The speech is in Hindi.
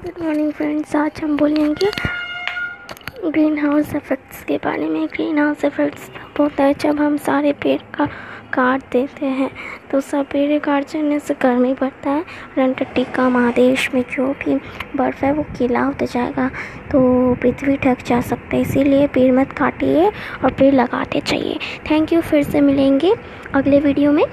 गुड मॉर्निंग फ्रेंड्स आज हम बोलेंगे ग्रीन हाउस इफ़ेक्ट्स के बारे में। ग्रीन हाउस इफ़ेक्ट्स तब होता है। जब हम सारे पेड़ का काट देते हैं तो सब पेड़ काट जाने से गर्मी बढ़ता है। और अंटार्कटिका महादेश में जो भी बर्फ़ है, वो गीला होता जाएगा। तो पृथ्वी ढक जा सकता है। इसीलिए पेड़ मत काटिए और पेड़ लगाते चाहिए थैंक यू फिर से मिलेंगे अगले वीडियो में।